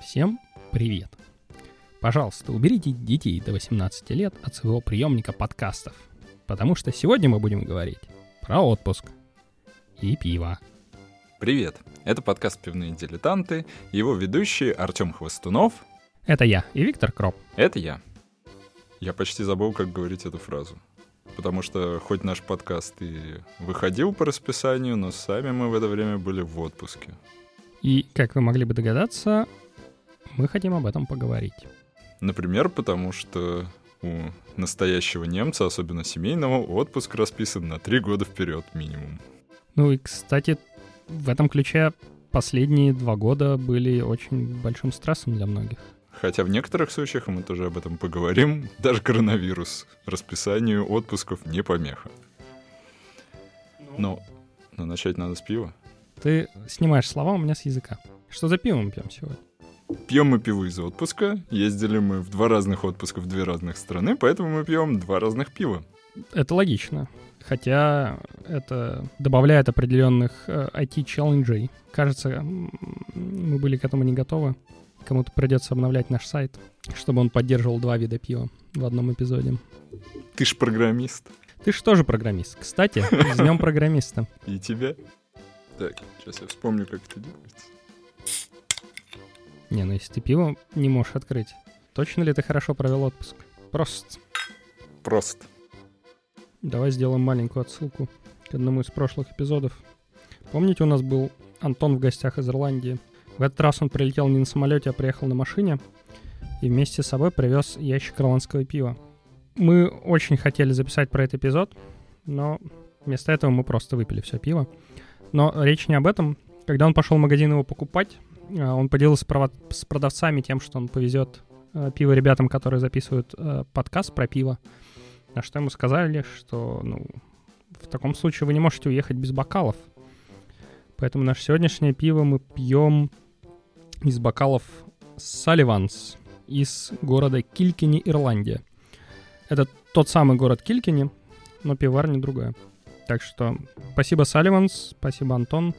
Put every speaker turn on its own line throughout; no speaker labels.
Всем привет! Пожалуйста, уберите детей до 18 лет от своего приемника подкастов, потому что сегодня мы будем говорить про отпуск и пиво.
Привет! Это подкаст «Пивные дилетанты», его ведущие Артем Хвостунов.
Это я и Виктор Кроп.
Это я. Я почти забыл, как говорить эту фразу. Потому что хоть наш подкаст и выходил по расписанию, но сами мы в это время были в отпуске.
И, как вы могли бы догадаться, мы хотим об этом поговорить.
Например, потому что у настоящего немца, особенно семейного, отпуск расписан на три года вперед минимум.
Ну и, кстати, в этом ключе последние два года были очень большим стрессом для многих.
Хотя в некоторых случаях, мы тоже об этом поговорим, даже коронавирус расписанию отпусков не помеха. Но, но начать надо с пива.
Ты снимаешь слова у меня с языка. Что за пиво мы пьем сегодня?
Пьем мы пиво из отпуска. Ездили мы в два разных отпуска в две разных страны, поэтому мы пьем два разных пива.
Это логично. Хотя это добавляет определенных э, IT-челленджей. Кажется, мы были к этому не готовы. Кому-то придется обновлять наш сайт, чтобы он поддерживал два вида пива в одном эпизоде.
Ты ж программист.
Ты ж тоже программист. Кстати, с днем программиста.
И тебя. Так, сейчас я вспомню, как это делается.
Не, ну если ты пиво не можешь открыть, точно ли ты хорошо провел отпуск? Просто.
Просто.
Давай сделаем маленькую отсылку к одному из прошлых эпизодов. Помните, у нас был Антон в гостях из Ирландии? В этот раз он прилетел не на самолете, а приехал на машине и вместе с собой привез ящик ирландского пива. Мы очень хотели записать про этот эпизод, но вместо этого мы просто выпили все пиво. Но речь не об этом. Когда он пошел в магазин его покупать, а, он поделился с продавцами тем, что он повезет э, пиво ребятам, которые записывают э, подкаст про пиво. На что ему сказали, что ну, в таком случае вы не можете уехать без бокалов. Поэтому наше сегодняшнее пиво мы пьем из бокалов Салливанс из города Килькини, Ирландия. Это тот самый город Килькини, но пиварня другая. Так что спасибо, Салливанс, спасибо, Антон.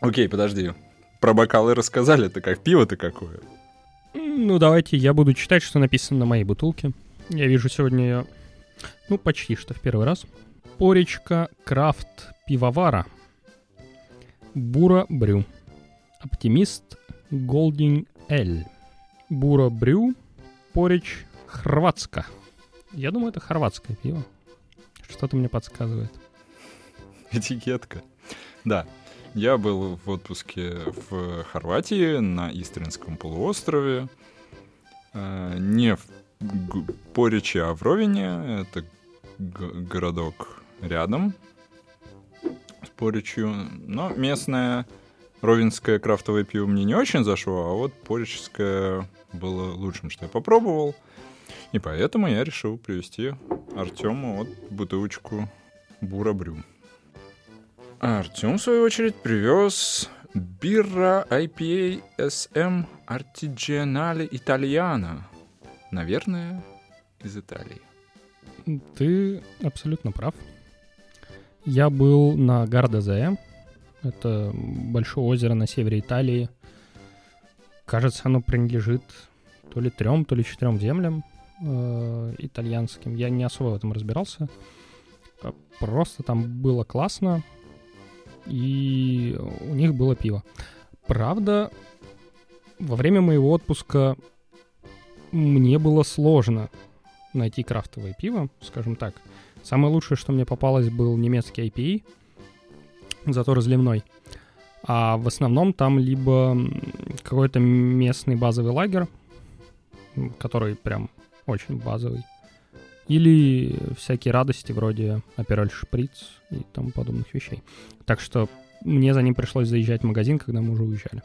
Окей, подожди. Про бокалы рассказали, это как пиво-то какое?
Ну, давайте я буду читать, что написано на моей бутылке. Я вижу сегодня ее, ну, почти что в первый раз. Поречка Крафт Пивовара. Бура Брю. Оптимист Голдинг Эль. Бура Брю. Порич Хорватска. Я думаю, это хорватское пиво. Что-то мне подсказывает.
Этикетка. Да. Я был в отпуске в Хорватии на Истринском полуострове. Э, не в Пориче, а в Ровине. Это городок рядом с Поричью. Но местное ровенское крафтовое пиво мне не очень зашло, а вот поричское было лучшим, что я попробовал. И поэтому я решил привезти Артему вот бутылочку Бура-Брю. А Артем, в свою очередь, привез Бирра IPA SM Artigianale Italiana. Наверное, из Италии.
Ты абсолютно прав. Я был на Гардезе. Это большое озеро на севере Италии. Кажется, оно принадлежит то ли трем, то ли четырем землям э, итальянским. Я не особо в этом разбирался. А просто там было классно, и у них было пиво. Правда, во время моего отпуска мне было сложно найти крафтовое пиво, скажем так. Самое лучшее, что мне попалось, был немецкий IPA, зато разливной. А в основном там либо какой-то местный базовый лагерь, который прям очень базовый, или всякие радости вроде Апероль Шприц и тому подобных вещей. Так что мне за ним пришлось заезжать в магазин, когда мы уже уезжали.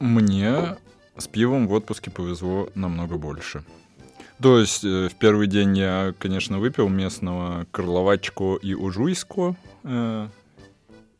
Мне с пивом в отпуске повезло намного больше. То есть э, в первый день я, конечно, выпил местного Карловачко и Ожуйско.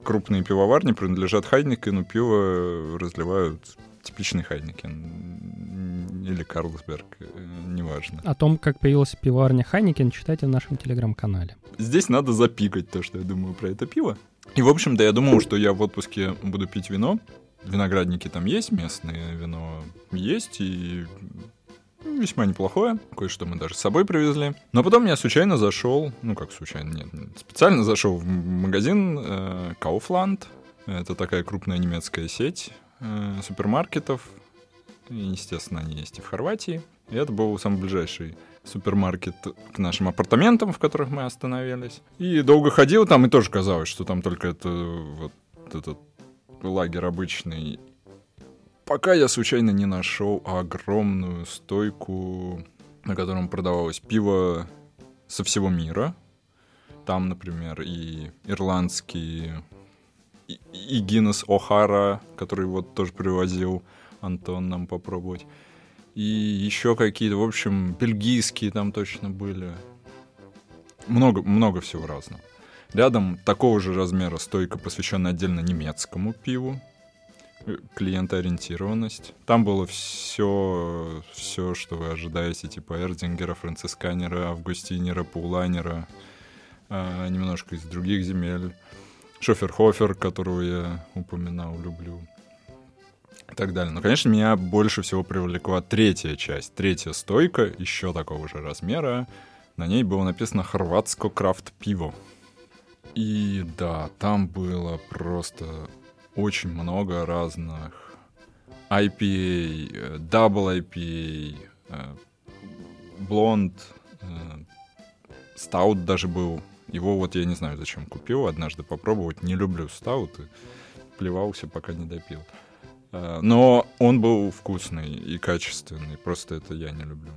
Крупные пивоварни принадлежат Хайникену, пиво разливают типичный Хайникен. или Carlsberg, э, неважно.
О том, как появилась пивоварня Хайникен, читайте в нашем телеграм-канале.
Здесь надо запикать то, что я думаю про это пиво. И, в общем-то, я думал, что я в отпуске буду пить вино. Виноградники там есть, местное вино есть, и весьма неплохое. Кое-что мы даже с собой привезли. Но потом я случайно зашел, ну как случайно, нет, специально зашел в магазин э, Kaufland. Это такая крупная немецкая сеть э, супермаркетов. Естественно, они есть и в Хорватии. И это был самый ближайший супермаркет к нашим апартаментам, в которых мы остановились. И долго ходил там, и тоже казалось, что там только это вот этот лагерь обычный. Пока я случайно не нашел огромную стойку, на котором продавалось пиво со всего мира. Там, например, и ирландские, и, и Гиннес О'Хара, который вот тоже привозил Антон нам попробовать. И еще какие-то, в общем, бельгийские там точно были. Много, много всего разного. Рядом такого же размера стойка, посвященная отдельно немецкому пиву. Клиентоориентированность. Там было все, все, что вы ожидаете, типа Эрдингера, Францисканера, Августинера, Пулайнера, э, немножко из других земель. Шоферхофер, которого я упоминал, люблю и так далее. Но, конечно, меня больше всего привлекла третья часть, третья стойка, еще такого же размера. На ней было написано «Хорватско крафт пиво». И да, там было просто очень много разных IPA, Double IPA, Blonde, Стаут даже был. Его вот я не знаю, зачем купил, однажды попробовать. Не люблю стауты. Плевался, пока не допил. Э, но он был вкусный и качественный, просто это я не люблю.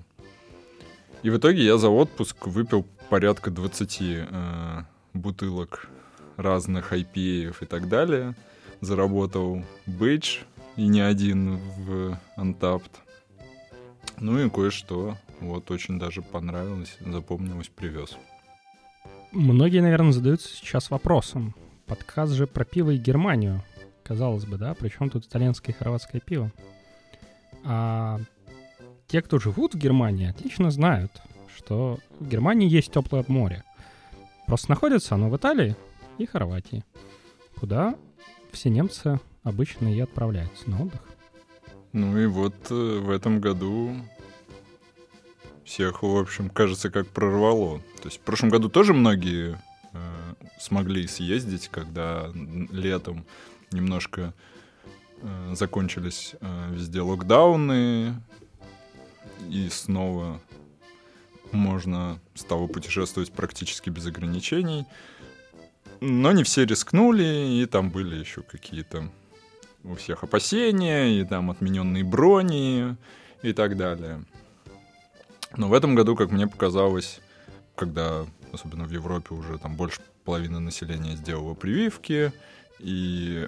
И в итоге я за отпуск выпил порядка 20 э, бутылок разных IPA и так далее. Заработал бейдж, и не один в Untapped. Ну и кое-что вот очень даже понравилось, запомнилось, привез.
Многие, наверное, задаются сейчас вопросом. Подкаст же про пиво и Германию. Казалось бы, да, причем тут итальянское и хорватское пиво. А те, кто живут в Германии, отлично знают, что в Германии есть теплое море. Просто находится оно в Италии и Хорватии, куда все немцы обычно и отправляются на отдых.
Ну и вот э, в этом году всех, в общем, кажется, как прорвало. То есть в прошлом году тоже многие э, смогли съездить, когда летом немножко э, закончились э, везде локдауны, и снова можно стало путешествовать практически без ограничений. Но не все рискнули, и там были еще какие-то у всех опасения, и там отмененные брони и так далее. Но в этом году, как мне показалось, когда, особенно в Европе, уже там больше половины населения сделало прививки, и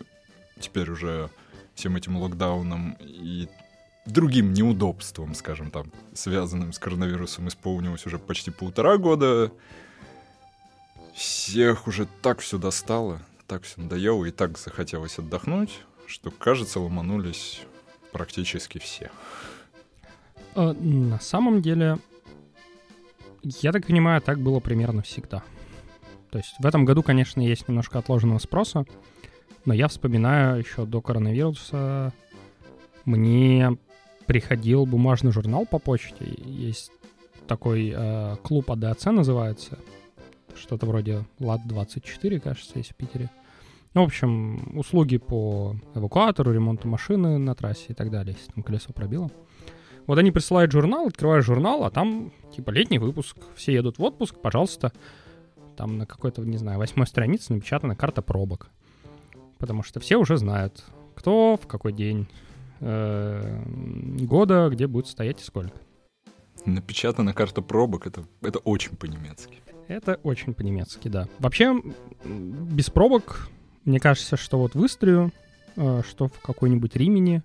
теперь уже всем этим локдауном и другим неудобством, скажем там, связанным с коронавирусом, исполнилось уже почти полтора года. Всех уже так все достало, так все надоело и так захотелось отдохнуть, что, кажется, ломанулись практически все.
А, на самом деле, я так понимаю, так было примерно всегда. То есть в этом году, конечно, есть немножко отложенного спроса, но я вспоминаю еще до коронавируса мне приходил бумажный журнал по почте. Есть такой э, клуб АДАЦ называется. Что-то вроде ЛАД-24, кажется, есть в Питере. Ну, в общем, услуги по эвакуатору, ремонту машины на трассе и так далее, если там колесо пробило. Вот они присылают журнал, открываешь журнал, а там, типа, летний выпуск. Все едут в отпуск, пожалуйста. Там на какой-то, не знаю, восьмой странице напечатана карта пробок потому что все уже знают, кто в какой день э, года, где будет стоять и сколько.
Напечатана карта пробок, это, это очень по-немецки.
Это очень по-немецки, да. Вообще, без пробок, мне кажется, что вот в Истрию, э, что в какой-нибудь Римени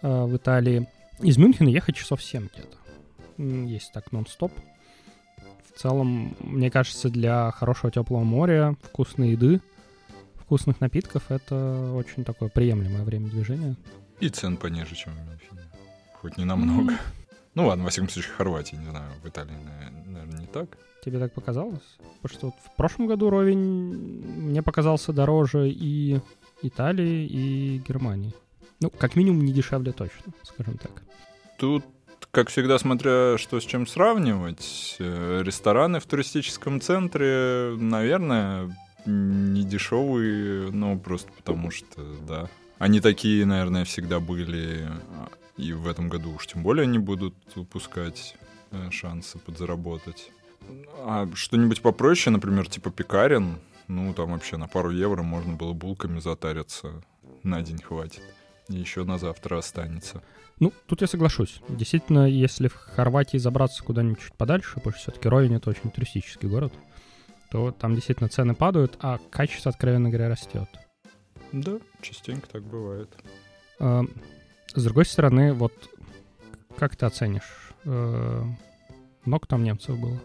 э, в Италии, из Мюнхена ехать часов 7 где-то. Есть так нон-стоп. В целом, мне кажется, для хорошего теплого моря, вкусной еды — вкусных напитков это очень такое приемлемое время движения.
И цен пониже, чем в Мюнхене. хоть не намного. Mm. Ну ладно, во всяком случае, Хорватии, не знаю, в Италии, наверное, не так.
Тебе так показалось? Потому что вот в прошлом году Ровень мне показался дороже и Италии, и Германии. Ну, как минимум, не дешевле точно, скажем так.
Тут, как всегда, смотря что с чем сравнивать, э, рестораны в туристическом центре, наверное, не дешевые, ну, просто потому что, да. Они такие, наверное, всегда были, а, и в этом году уж тем более не будут упускать э, шансы подзаработать. А что-нибудь попроще, например, типа пекарен, ну, там вообще на пару евро можно было булками затариться. На день хватит. И еще на завтра останется.
Ну, тут я соглашусь. Действительно, если в Хорватии забраться куда-нибудь чуть подальше, потому что все-таки Ровень — это очень туристический город, то там действительно цены падают, а качество, откровенно говоря, растет.
Да, частенько так бывает.
С другой стороны, вот как ты оценишь? А, много там немцев было?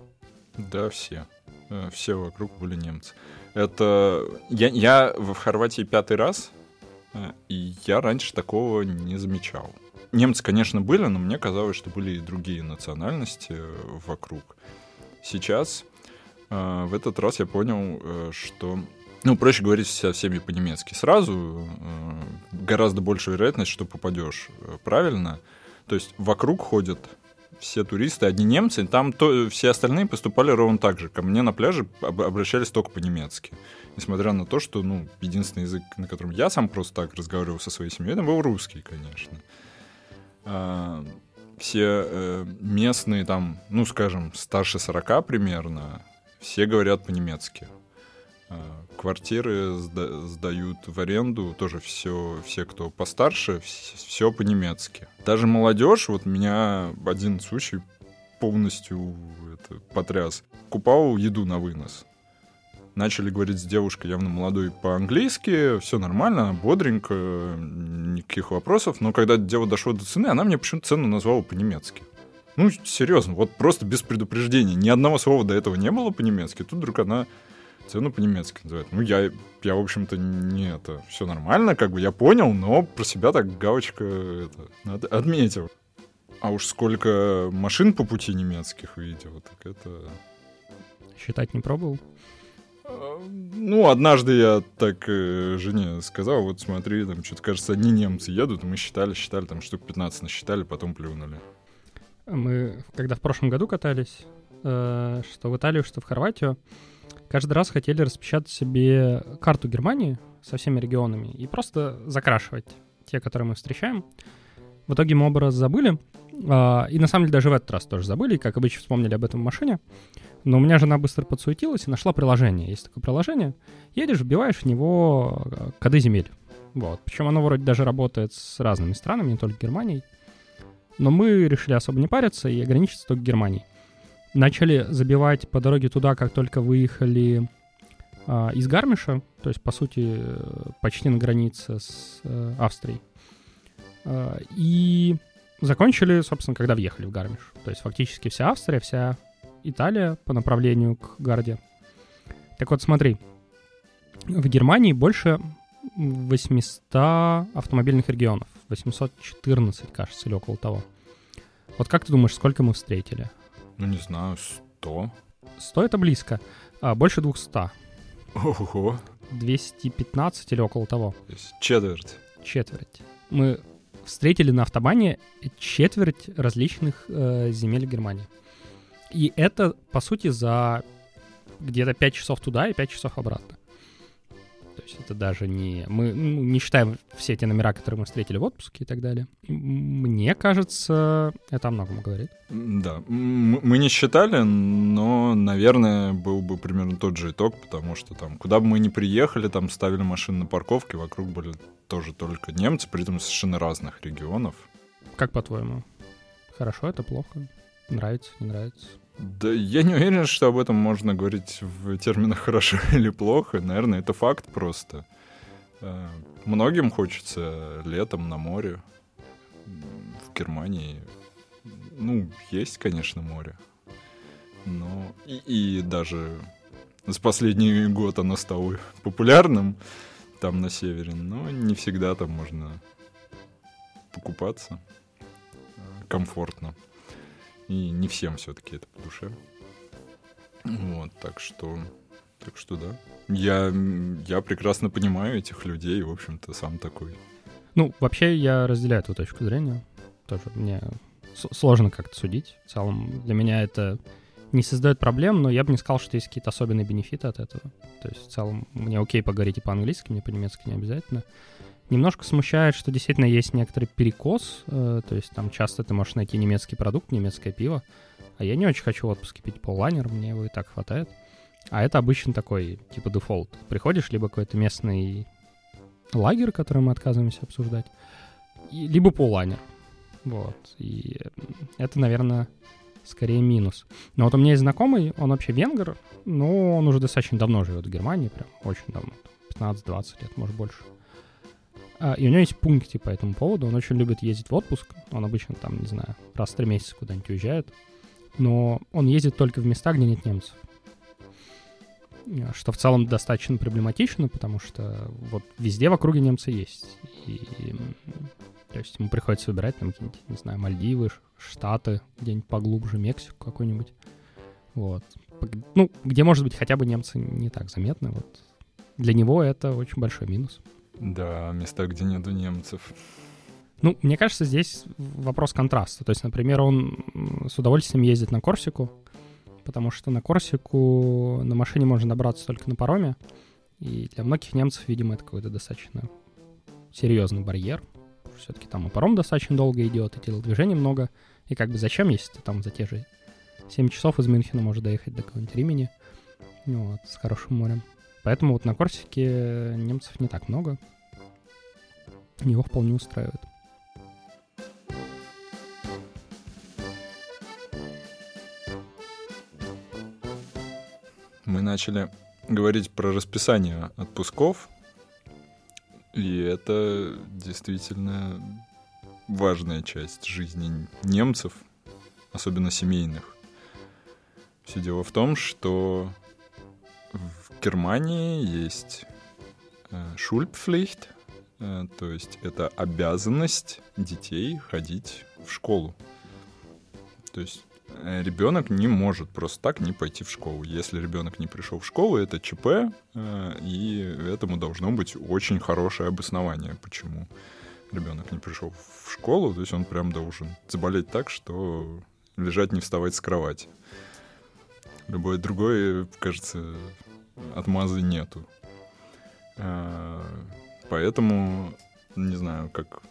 Да, все. Э, все вокруг были немцы. Это... Я, я в Хорватии пятый раз, э, и я раньше такого не замечал. Немцы, конечно, были, но мне казалось, что были и другие национальности вокруг. Сейчас, э, в этот раз я понял, что ну, проще говорить со всеми по-немецки. Сразу гораздо больше вероятность, что попадешь правильно. То есть вокруг ходят все туристы, одни немцы, там то, все остальные поступали ровно так же. Ко мне на пляже об, обращались только по-немецки. Несмотря на то, что, ну, единственный язык, на котором я сам просто так разговаривал со своей семьей, это был русский, конечно. А, все э, местные там, ну, скажем, старше 40 примерно, все говорят по-немецки. А, квартиры сда- сдают в аренду, тоже все, все, кто постарше, все по-немецки. Даже молодежь, вот меня один случай полностью это, потряс. Купал еду на вынос. Начали говорить с девушкой явно молодой по-английски, все нормально, бодренько, никаких вопросов. Но когда дело дошло до цены, она мне почему-то цену назвала по-немецки. Ну, серьезно, вот просто без предупреждения. Ни одного слова до этого не было по-немецки. Тут вдруг она цену по-немецки называют. Ну, я, я, в общем-то, не это, все нормально, как бы я понял, но про себя так галочка это, отметил. А уж сколько машин по пути немецких видел, так это...
Считать не пробовал?
А, ну, однажды я так э, жене сказал, вот смотри, там что-то, кажется, одни немцы едут, мы считали, считали, там штук 15 насчитали, потом плюнули.
Мы, когда в прошлом году катались, э, что в Италию, что в Хорватию, каждый раз хотели распечатать себе карту Германии со всеми регионами и просто закрашивать те, которые мы встречаем. В итоге мы оба раз забыли. А, и на самом деле даже в этот раз тоже забыли, как обычно вспомнили об этом в машине. Но у меня жена быстро подсуетилась и нашла приложение. Есть такое приложение. Едешь, вбиваешь в него а, коды земель. Вот. Причем оно вроде даже работает с разными странами, не только Германией. Но мы решили особо не париться и ограничиться только Германией начали забивать по дороге туда, как только выехали э, из Гармиша, то есть, по сути, почти на границе с э, Австрией. Э, и закончили, собственно, когда въехали в Гармиш. То есть, фактически вся Австрия, вся Италия по направлению к Гарде. Так вот, смотри, в Германии больше 800 автомобильных регионов. 814, кажется, или около того. Вот как ты думаешь, сколько мы встретили?
Ну, не знаю, 100.
100 это близко. А, больше 200.
Ого.
215 или около того.
То есть четверть.
Четверть. Мы встретили на автобане четверть различных э, земель Германии. И это, по сути, за где-то 5 часов туда и 5 часов обратно. То есть это даже не... Мы ну, не считаем все эти номера, которые мы встретили в отпуске и так далее. Мне кажется, это о многом говорит.
Да, мы не считали, но, наверное, был бы примерно тот же итог, потому что там, куда бы мы ни приехали, там ставили машины на парковке, вокруг были тоже только немцы, при этом совершенно разных регионов.
Как по-твоему? Хорошо это, плохо? Нравится, не нравится?
Да я не уверен, что об этом можно говорить в терминах хорошо или плохо. Наверное, это факт просто. Э, многим хочется летом на море. В Германии, ну, есть, конечно, море. Но и, и даже с последний год оно стало популярным там на севере, но не всегда там можно покупаться. комфортно. И не всем все-таки это по душе. Вот, так что, так что да. Я, я прекрасно понимаю этих людей, в общем-то, сам такой.
Ну, вообще я разделяю эту точку зрения. Тоже мне сложно как-то судить. В целом для меня это не создает проблем, но я бы не сказал, что есть какие-то особенные бенефиты от этого. То есть в целом мне окей поговорить и по-английски, мне по-немецки не обязательно. Немножко смущает, что действительно есть некоторый перекос, э, то есть там часто ты можешь найти немецкий продукт, немецкое пиво, а я не очень хочу в отпуске пить поллайнер, мне его и так хватает. А это обычно такой, типа, дефолт. Приходишь, либо какой-то местный лагерь, который мы отказываемся обсуждать, и, либо поллайнер. Вот. И это, наверное, скорее минус. Но вот у меня есть знакомый, он вообще венгер, но он уже достаточно давно живет в Германии, прям очень давно, 15-20 лет, может больше. А, и у него есть пункты по этому поводу, он очень любит ездить в отпуск, он обычно там, не знаю, раз в три месяца куда-нибудь уезжает, но он ездит только в места, где нет немцев. Что в целом достаточно проблематично, потому что вот везде в округе немцы есть. И то есть ему приходится выбирать там какие-нибудь, не знаю, Мальдивы, Штаты, где-нибудь поглубже, Мексику какой-нибудь. Вот. Ну, где, может быть, хотя бы немцы не так заметны. Вот. Для него это очень большой минус.
Да, места, где нету немцев.
Ну, мне кажется, здесь вопрос контраста. То есть, например, он с удовольствием ездит на Корсику, потому что на Корсику на машине можно добраться только на пароме. И для многих немцев, видимо, это какой-то достаточно серьезный барьер все-таки там и паром достаточно долго идет, и телодвижений много. И как бы зачем, если ты там за те же 7 часов из Мюнхена можешь доехать до какого-нибудь Римени, вот, с хорошим морем. Поэтому вот на Корсике немцев не так много. Его вполне устраивает.
Мы начали говорить про расписание отпусков, и это действительно важная часть жизни немцев, особенно семейных. Все дело в том, что Германии есть шульпфлихт, э, то есть это обязанность детей ходить в школу. То есть Э, ребенок не может просто так не пойти в школу. Если ребенок не пришел в школу, это ЧП, э, и этому должно быть очень хорошее обоснование, почему ребенок не пришел в школу. То есть он прям должен заболеть так, что лежать не вставать с кровати. Любое другое, кажется, отмазы нету. Э, поэтому, не знаю, как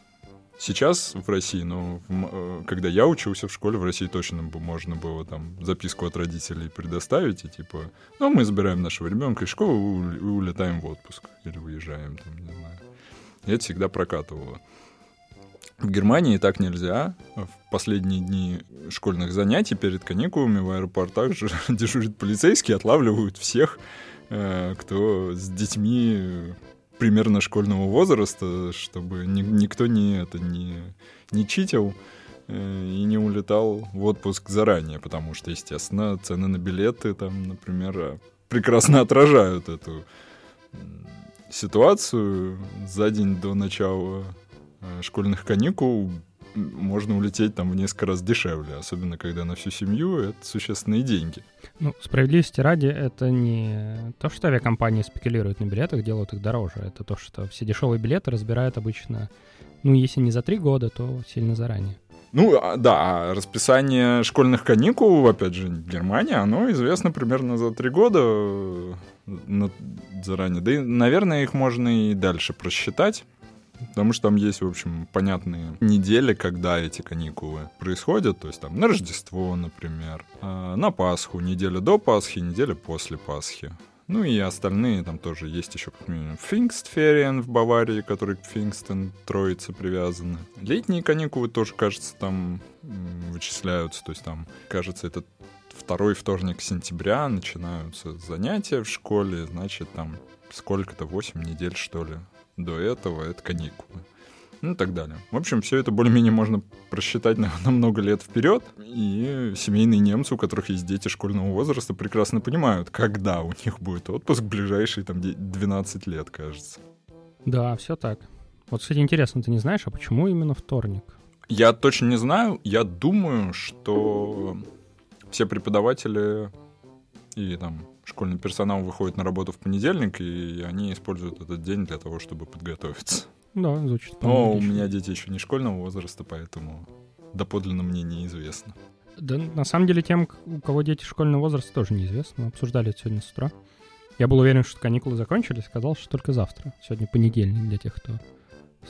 Сейчас в России, но в, э, когда я учился в школе, в России точно можно было там записку от родителей предоставить, и типа, ну, мы забираем нашего ребенка из школы и улетаем в отпуск. Или выезжаем, там, не знаю. И это всегда прокатывало. В Германии так нельзя. В последние дни школьных занятий перед каникулами в аэропортах дежурят полицейские, отлавливают всех, кто с детьми примерно школьного возраста, чтобы ни, никто не, это, не, не читил э, и не улетал в отпуск заранее, потому что, естественно, цены на билеты там, например, э, прекрасно отражают эту ситуацию. За день до начала э, школьных каникул можно улететь там в несколько раз дешевле, особенно когда на всю семью это существенные деньги.
Ну, справедливости ради, это не то, что авиакомпании спекулируют на билетах, делают их дороже. Это то, что все дешевые билеты разбирают обычно, ну, если не за три года, то сильно заранее.
Ну, а, да, а расписание школьных каникул, опять же, Германия, оно известно примерно за три года э, заранее. Да и, наверное, их можно и дальше просчитать. Потому что там есть, в общем, понятные недели, когда эти каникулы происходят. То есть там на Рождество, например, а, на Пасху, неделя до Пасхи, неделя после Пасхи. Ну и остальные там тоже есть еще как минимум Фингстфериен в Баварии, который к Фингстен Троице привязаны. Летние каникулы тоже, кажется, там вычисляются. То есть там, кажется, это второй вторник сентября начинаются занятия в школе, значит, там сколько-то, 8 недель, что ли, до этого это каникулы. Ну и так далее. В общем, все это более-менее можно просчитать на, на много лет вперед. И семейные немцы, у которых есть дети школьного возраста, прекрасно понимают, когда у них будет отпуск ближайшие там 12 лет, кажется.
Да, все так. Вот, кстати, интересно, ты не знаешь, а почему именно вторник?
Я точно не знаю. Я думаю, что все преподаватели и там школьный персонал выходит на работу в понедельник, и они используют этот день для того, чтобы подготовиться.
Да, звучит
Но у меня дети еще не школьного возраста, поэтому доподлинно мне неизвестно.
Да, на самом деле, тем, у кого дети школьного возраста, тоже неизвестно. Мы обсуждали это сегодня с утра. Я был уверен, что каникулы закончились, сказал, что только завтра. Сегодня понедельник для тех, кто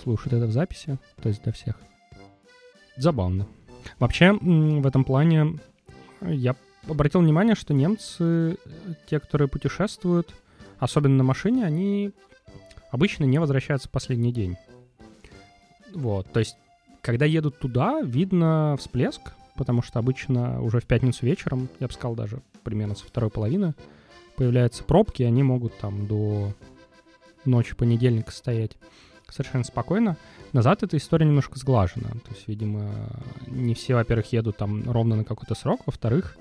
слушает это в записи, то есть для всех. Забавно. Вообще, в этом плане я обратил внимание, что немцы, те, которые путешествуют, особенно на машине, они обычно не возвращаются в последний день. Вот, то есть, когда едут туда, видно всплеск, потому что обычно уже в пятницу вечером, я бы сказал даже примерно со второй половины, появляются пробки, они могут там до ночи понедельника стоять совершенно спокойно. Назад эта история немножко сглажена. То есть, видимо, не все, во-первых, едут там ровно на какой-то срок, во-вторых,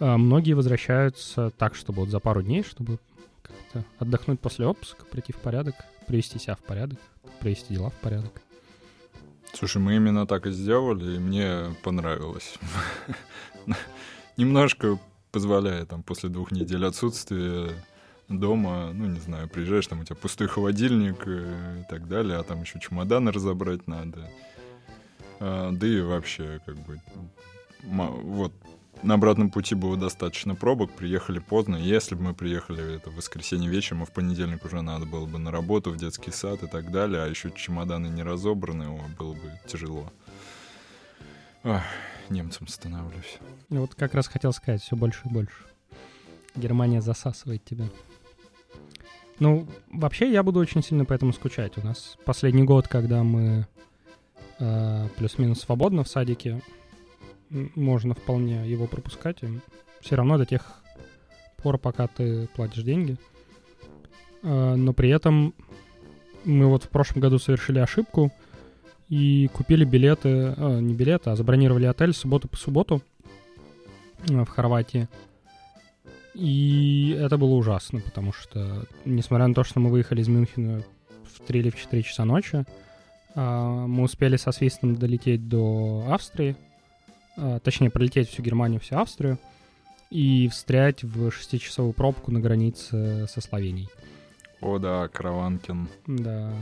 многие возвращаются так, чтобы вот за пару дней, чтобы как-то отдохнуть после отпуска, прийти в порядок, привести себя в порядок, привести дела в порядок.
Слушай, мы именно так и сделали, и мне понравилось. Немножко позволяет там после двух недель отсутствия дома, ну, не знаю, приезжаешь, там у тебя пустой холодильник и так далее, а там еще чемоданы разобрать надо. А, да и вообще, как бы, вот, на обратном пути было достаточно пробок, приехали поздно. Если бы мы приехали это в воскресенье вечером, а в понедельник уже надо было бы на работу, в детский сад и так далее, а еще чемоданы не разобраны, о, было бы тяжело. Ах, немцам становлюсь.
Вот как раз хотел сказать, все больше и больше. Германия засасывает тебя. Ну, вообще я буду очень сильно по этому скучать. У нас последний год, когда мы э, плюс-минус свободно в садике, можно вполне его пропускать. И все равно до тех пор, пока ты платишь деньги. Э, но при этом мы вот в прошлом году совершили ошибку и купили билеты, э, не билеты, а забронировали отель субботу по субботу э, в Хорватии. И это было ужасно, потому что, несмотря на то, что мы выехали из Мюнхена в 3 или в 4 часа ночи, а, мы успели со свистом долететь до Австрии, а, точнее, пролететь всю Германию, всю Австрию, и встрять в 6-часовую пробку на границе со Словенией.
О да, Караванкин.
Да.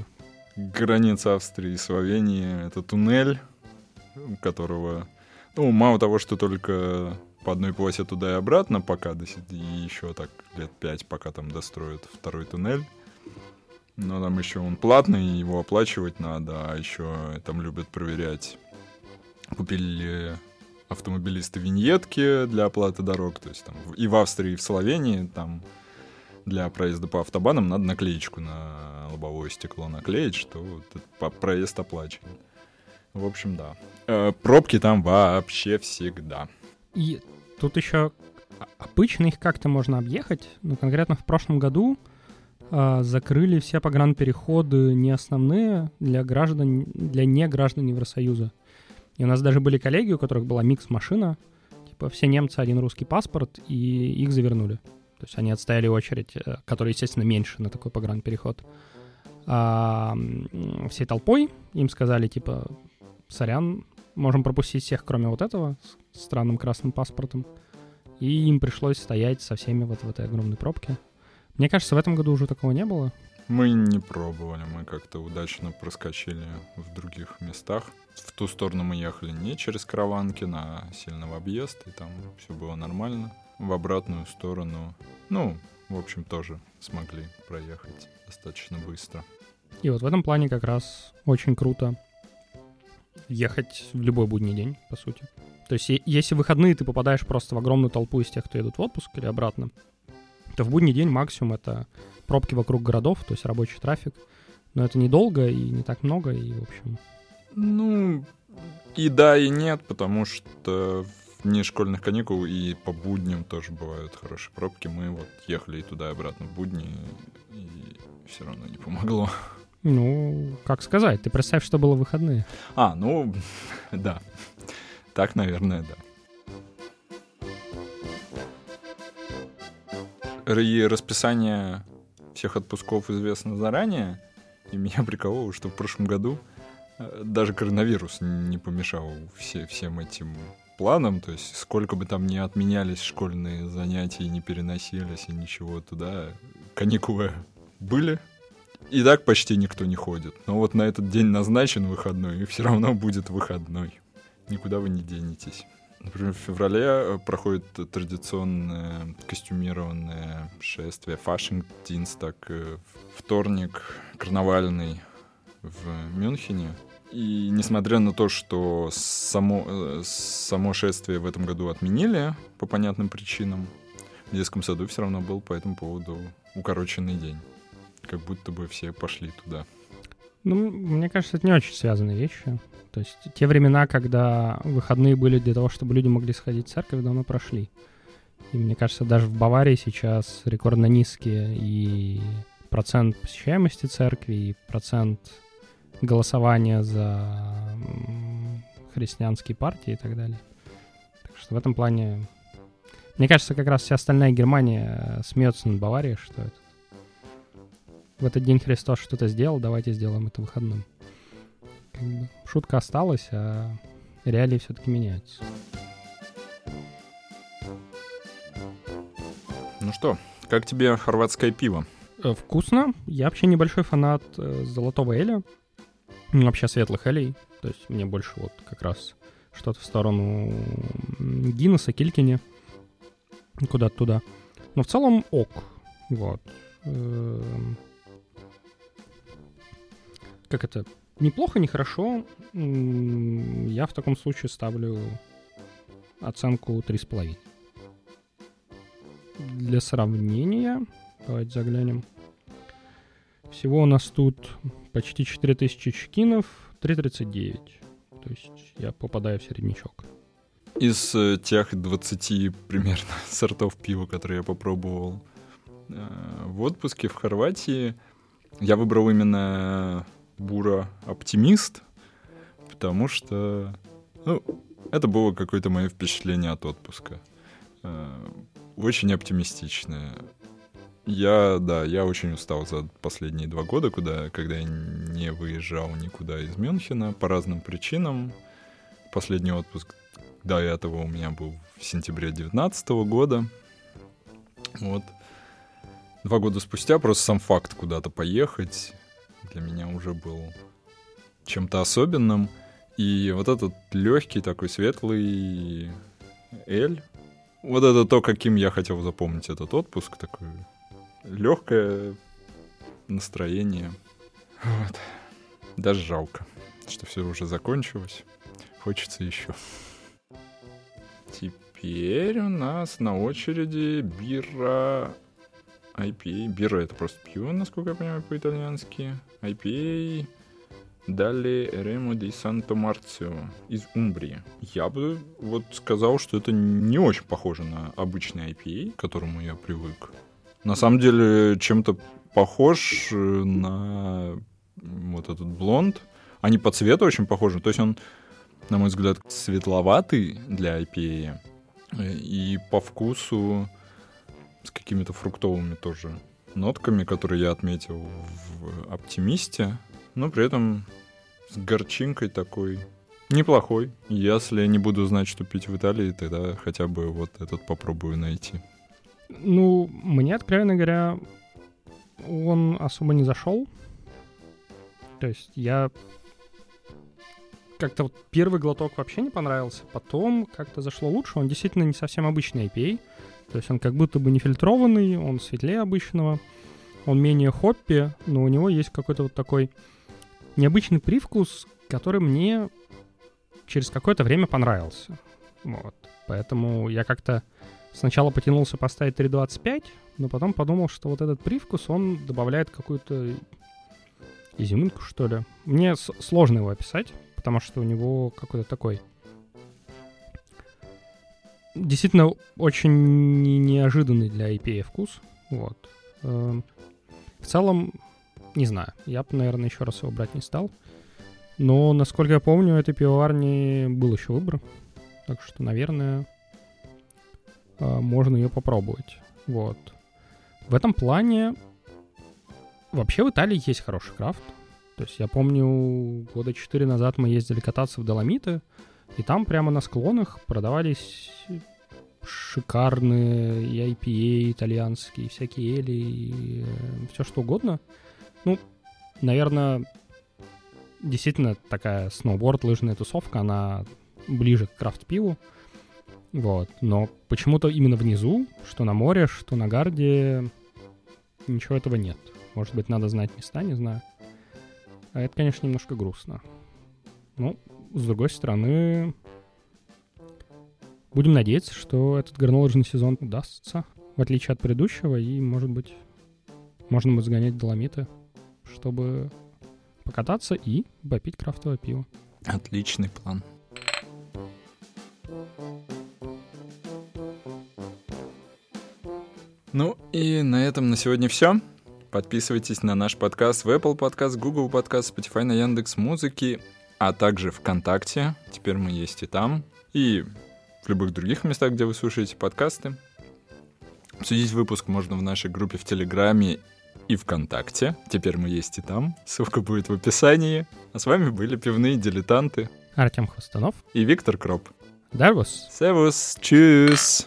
Граница Австрии и Словении — это туннель, которого... Ну, мало того, что только по одной полосе туда и обратно, пока и еще так лет пять, пока там достроят второй туннель. Но там еще он платный, его оплачивать надо, а еще там любят проверять, купили ли автомобилисты виньетки для оплаты дорог, то есть там и в Австрии, и в Словении там для проезда по автобанам надо наклеечку на лобовое стекло наклеить, что проезд оплачен. В общем, да. Э, пробки там вообще всегда.
И тут еще обычно их как-то можно объехать. Ну, конкретно в прошлом году э, закрыли все погранпереходы не основные для граждан, для не граждан Евросоюза. И у нас даже были коллеги, у которых была микс-машина. Типа все немцы, один русский паспорт, и их завернули. То есть они отстояли очередь, э, которая, естественно, меньше на такой погранпереход. А, всей толпой им сказали, типа, сорян, можем пропустить всех, кроме вот этого, с странным красным паспортом. И им пришлось стоять со всеми вот в этой огромной пробке. Мне кажется, в этом году уже такого не было.
Мы не пробовали, мы как-то удачно проскочили в других местах. В ту сторону мы ехали не через Караванкин, а сильно в объезд, и там все было нормально. В обратную сторону, ну, в общем, тоже смогли проехать достаточно быстро.
И вот в этом плане как раз очень круто ехать в любой будний день, по сути. То есть, если в выходные ты попадаешь просто в огромную толпу из тех, кто едут в отпуск или обратно, то в будний день максимум это пробки вокруг городов, то есть рабочий трафик. Но это недолго и не так много, и, в общем...
Ну, и да, и нет, потому что вне школьных каникул и по будням тоже бывают хорошие пробки. Мы вот ехали и туда и обратно в будни, и все равно не помогло.
Ну, как сказать, ты представь, что было в выходные.
А, ну, да. Так, наверное, да. И расписание всех отпусков известно заранее. И меня прикололо, что в прошлом году Э, даже коронавирус не помешал все, всем этим планам, то есть сколько бы там ни отменялись школьные занятия, не переносились и ничего туда, каникулы были, и так почти никто не ходит. Но вот на этот день назначен выходной, и все равно будет выходной. Никуда вы не денетесь. Например, в феврале э, проходит традиционное костюмированное шествие Фашинг Динстаг, э, вторник карнавальный в Мюнхене. И несмотря на то, что само, э, само шествие в этом году отменили по понятным причинам, в детском саду все равно был по этому поводу укороченный день. Как будто бы все пошли туда.
Ну, мне кажется, это не очень связанные вещи. То есть те времена, когда выходные были для того, чтобы люди могли сходить в церковь, давно прошли. И мне кажется, даже в Баварии сейчас рекордно низкие и процент посещаемости церкви, и процент голосования за христианские партии и так далее. Так что в этом плане... Мне кажется, как раз вся остальная Германия э, смеется над Баварией, что это... В этот день Христос что-то сделал, давайте сделаем это выходным. Как бы шутка осталась, а реалии все-таки меняются.
Ну что, как тебе хорватское пиво?
Э, вкусно. Я вообще небольшой фанат э, золотого эля. Ну, вообще светлых элей. То есть мне больше вот как раз что-то в сторону Гиннесса, Килькини. Куда-то туда. Но в целом ок. Вот. Как это? Неплохо, нехорошо. Я в таком случае ставлю оценку 3,5. Для сравнения, давайте заглянем. Всего у нас тут почти 4000 чекинов, 3,39. То есть я попадаю в середнячок.
Из э, тех 20 примерно сортов пива, которые я попробовал э, в отпуске в Хорватии, я выбрал именно Бура Оптимист, потому что ну, это было какое-то мое впечатление от отпуска. Э, очень оптимистичное. Я, да, я очень устал за последние два года, куда, когда я не выезжал никуда из Мюнхена по разным причинам. Последний отпуск до этого у меня был в сентябре 2019 года. Вот. Два года спустя просто сам факт куда-то поехать для меня уже был чем-то особенным. И вот этот легкий такой светлый эль, вот это то, каким я хотел запомнить этот отпуск, такой легкое настроение. Вот. Даже жалко, что все уже закончилось. Хочется еще. Теперь у нас на очереди бира IPA. Бира это просто пиво, насколько я понимаю, по-итальянски. IPA Далее Ремо ди Санто Марцио из Умбрии. Я бы вот сказал, что это не очень похоже на обычный IPA, к которому я привык. На самом деле, чем-то похож э, на вот этот блонд. Они по цвету очень похожи. То есть он, на мой взгляд, светловатый для IPA. Э, и по вкусу с какими-то фруктовыми тоже нотками, которые я отметил в «Оптимисте». Но при этом с горчинкой такой неплохой. Если не буду знать, что пить в Италии, тогда хотя бы вот этот попробую найти.
Ну, мне, откровенно говоря, он особо не зашел. То есть я как-то вот первый глоток вообще не понравился, потом как-то зашло лучше. Он действительно не совсем обычный IPA. То есть он как будто бы не фильтрованный, он светлее обычного, он менее хоппи, но у него есть какой-то вот такой необычный привкус, который мне через какое-то время понравился. Вот. Поэтому я как-то Сначала потянулся поставить 3.25, но потом подумал, что вот этот привкус, он добавляет какую-то изюминку, что ли. Мне сложно его описать, потому что у него какой-то такой действительно очень неожиданный для IPA вкус. Вот. Эм, в целом, не знаю, я бы, наверное, еще раз его брать не стал. Но, насколько я помню, этой пивоварни был еще выбор. Так что, наверное, а, можно ее попробовать. Вот. В этом плане вообще в Италии есть хороший крафт. То есть я помню, года четыре назад мы ездили кататься в Доломиты, и там прямо на склонах продавались шикарные и IPA и итальянские, всякие эли, и э, все что угодно. Ну, наверное, действительно такая сноуборд, лыжная тусовка, она ближе к крафт-пиву. Вот. Но почему-то именно внизу, что на море, что на гарде, ничего этого нет. Может быть, надо знать места, не знаю. А это, конечно, немножко грустно. Ну, с другой стороны, будем надеяться, что этот горнолыжный сезон удастся, в отличие от предыдущего, и, может быть, можно будет сгонять доломиты, чтобы покататься и попить крафтовое пиво.
Отличный план. Ну и на этом на сегодня все. Подписывайтесь на наш подкаст в Apple Podcast, Google Podcast, Spotify, на Яндекс Музыки, а также ВКонтакте. Теперь мы есть и там. И в любых других местах, где вы слушаете подкасты. Обсудить выпуск можно в нашей группе в Телеграме и ВКонтакте. Теперь мы есть и там. Ссылка будет в описании. А с вами были пивные дилетанты.
Артем Хвостанов
и Виктор Кроп.
Дарвус.
Севус. Чус.